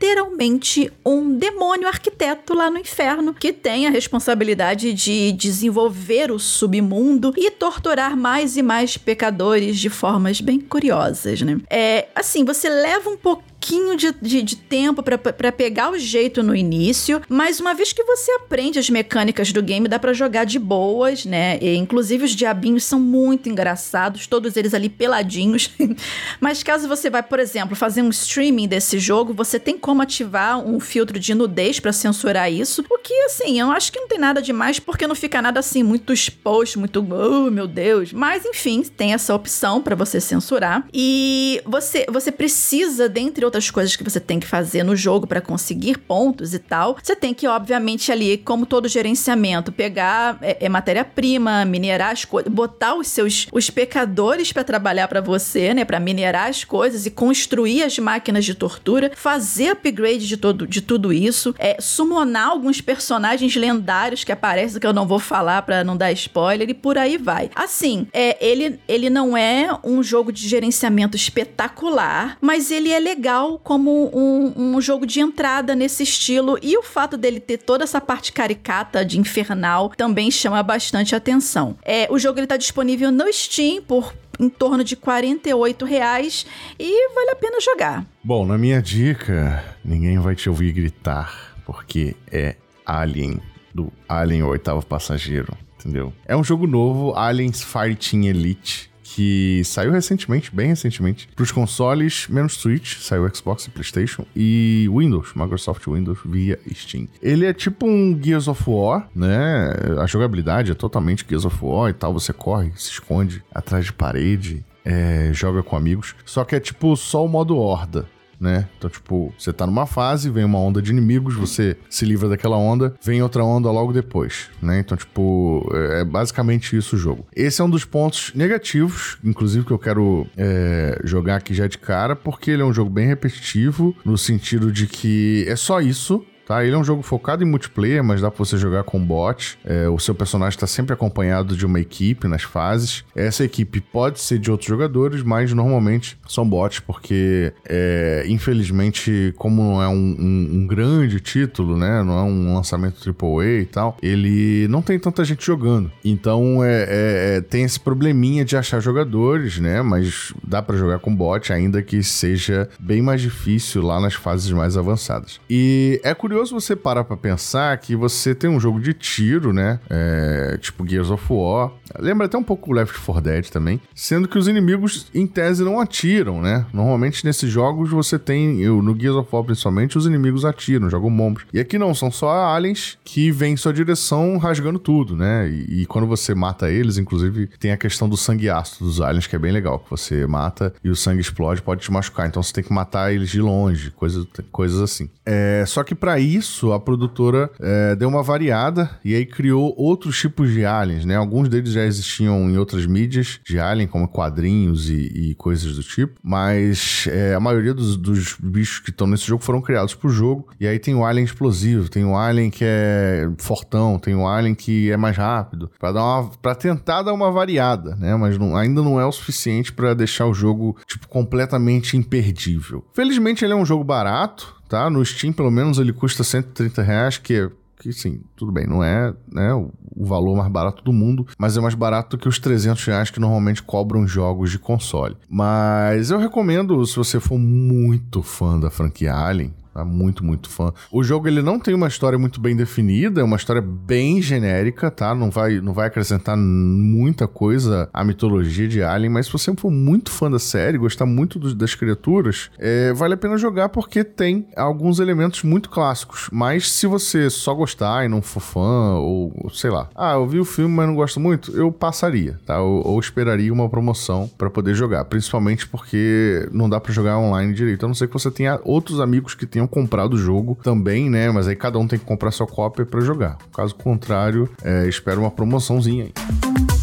um demônio arquiteto lá no inferno que tem a responsabilidade de desenvolver o submundo e torturar mais e mais pecadores de formas bem curiosas, né? É, assim, você leva um pouquinho pouquinho de, de, de tempo para pegar o jeito no início, mas uma vez que você aprende as mecânicas do game, dá para jogar de boas, né? E, inclusive os diabinhos são muito engraçados, todos eles ali peladinhos. [LAUGHS] mas caso você vai, por exemplo, fazer um streaming desse jogo, você tem como ativar um filtro de nudez para censurar isso, o que assim, eu acho que não tem nada demais porque não fica nada assim muito exposto, muito, oh, meu Deus. Mas enfim, tem essa opção para você censurar. E você você precisa dentre outras outras coisas que você tem que fazer no jogo para conseguir pontos e tal. Você tem que, obviamente, ali, como todo gerenciamento, pegar é, é matéria-prima, minerar as coisas, botar os seus os pecadores para trabalhar para você, né, para minerar as coisas e construir as máquinas de tortura, fazer upgrade de todo de tudo isso, é summonar alguns personagens lendários que aparecem que eu não vou falar para não dar spoiler e por aí vai. Assim, é ele ele não é um jogo de gerenciamento espetacular, mas ele é legal legal como um, um jogo de entrada nesse estilo. E o fato dele ter toda essa parte caricata de infernal também chama bastante atenção. É, o jogo está disponível no Steam por em torno de 48 reais e vale a pena jogar. Bom, na minha dica, ninguém vai te ouvir gritar, porque é Alien, do Alien o Oitavo Passageiro, entendeu? É um jogo novo, Aliens Fighting Elite, que saiu recentemente, bem recentemente, para os consoles, menos Switch, saiu Xbox e PlayStation, e Windows, Microsoft Windows via Steam. Ele é tipo um Gears of War, né? A jogabilidade é totalmente Gears of War e tal, você corre, se esconde atrás de parede, é, joga com amigos. Só que é tipo só o modo horda né? Então, tipo, você tá numa fase, vem uma onda de inimigos, você se livra daquela onda, vem outra onda logo depois, né? Então, tipo, é, é basicamente isso o jogo. Esse é um dos pontos negativos, inclusive, que eu quero é, jogar aqui já de cara, porque ele é um jogo bem repetitivo, no sentido de que é só isso, Tá, ele é um jogo focado em multiplayer, mas dá pra você jogar com bot. É, o seu personagem está sempre acompanhado de uma equipe nas fases. Essa equipe pode ser de outros jogadores, mas normalmente são bots, porque é, infelizmente, como não é um, um, um, grande título, né? Não é um lançamento AAA e tal, ele não tem tanta gente jogando. Então é, é, é tem esse probleminha de achar jogadores, né? Mas dá para jogar com bot, ainda que seja bem mais difícil lá nas fases mais avançadas. E é curioso curioso você parar pra pensar que você tem um jogo de tiro, né? É, tipo Gears of War. Lembra até um pouco Left 4 Dead também. Sendo que os inimigos, em tese, não atiram, né? Normalmente nesses jogos você tem, eu, no Gears of War principalmente, os inimigos atiram, jogam bombas. E aqui não, são só aliens que vêm em sua direção rasgando tudo, né? E, e, quando você mata eles, inclusive, tem a questão do sangue ácido dos aliens, que é bem legal. Que você mata e o sangue explode, pode te machucar. Então você tem que matar eles de longe, coisas, coisas assim. É, só que para isso, a produtora é, deu uma variada e aí criou outros tipos de aliens, né? Alguns deles já existiam em outras mídias de alien, como quadrinhos e, e coisas do tipo. Mas é, a maioria dos, dos bichos que estão nesse jogo foram criados pro jogo. E aí tem o alien explosivo, tem o alien que é fortão, tem o alien que é mais rápido, para dar uma tentar dar uma variada, né? Mas não, ainda não é o suficiente para deixar o jogo tipo completamente imperdível. Felizmente ele é um jogo barato, tá? No Steam pelo menos ele custa 130 reais, que é que sim, tudo bem, não é né, o, valor mais barato do mundo, mas é mais barato que os 300 reais que normalmente cobram jogos de console. Mas eu recomendo, se você for muito fã da franquia Alien, Tá muito, muito fã. O jogo ele não tem uma história muito bem definida, é uma história bem genérica, tá? Não vai, não vai acrescentar muita coisa à mitologia de Alien, mas se você for muito fã da série, gostar muito do, das criaturas, é, vale a pena jogar porque tem alguns elementos muito clássicos. Mas se você só gostar e não for fã, ou sei lá, ah, eu vi o filme, mas não gosto muito, eu passaria, tá? Ou, ou esperaria uma promoção para poder jogar, principalmente porque não dá para jogar online direito. A não ser que você tenha outros amigos que tenham tenham comprado o jogo também, né? Mas aí cada um tem que comprar sua cópia para jogar. Caso contrário, é, espero uma promoçãozinha aí.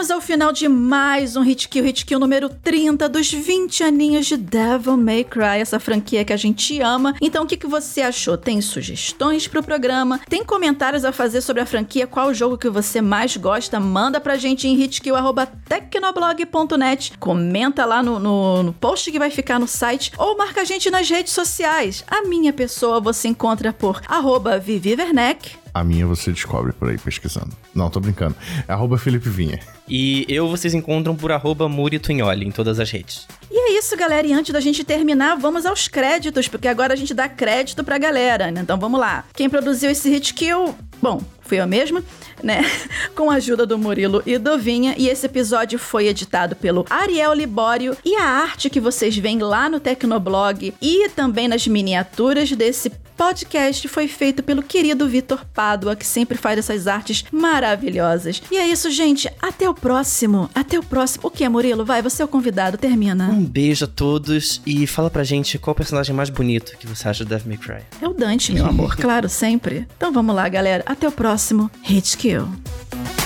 Chegamos ao final de mais um Hit Kill, Hit Kill número 30 dos 20 aninhos de Devil May Cry, essa franquia que a gente ama. Então, o que, que você achou? Tem sugestões pro programa? Tem comentários a fazer sobre a franquia? Qual jogo que você mais gosta? Manda pra gente em hitkill.tecnoblog.net. Comenta lá no, no, no post que vai ficar no site ou marca a gente nas redes sociais. A minha pessoa você encontra por arroba Vivi Werneck a minha você descobre por aí pesquisando. Não, tô brincando. É arroba Felipe Vinha. E eu vocês encontram por arroba Muri Tunholi em todas as redes. E é isso, galera. E antes da gente terminar, vamos aos créditos, porque agora a gente dá crédito pra galera, né? Então vamos lá. Quem produziu esse hit kill? Bom, fui eu mesma, né? [LAUGHS] Com a ajuda do Murilo e do Vinha. E esse episódio foi editado pelo Ariel Libório. E a arte que vocês veem lá no Tecnoblog e também nas miniaturas desse podcast foi feito pelo querido Vitor Pádua, que sempre faz essas artes maravilhosas. E é isso, gente. Até o próximo. Até o próximo. O que, Murilo? Vai, você é o convidado. Termina. Um beijo a todos e fala pra gente qual o personagem mais bonito que você acha do Devil May Cry. É o Dante, meu [LAUGHS] amor. claro, sempre. Então vamos lá, galera. Até o próximo próximo HQ.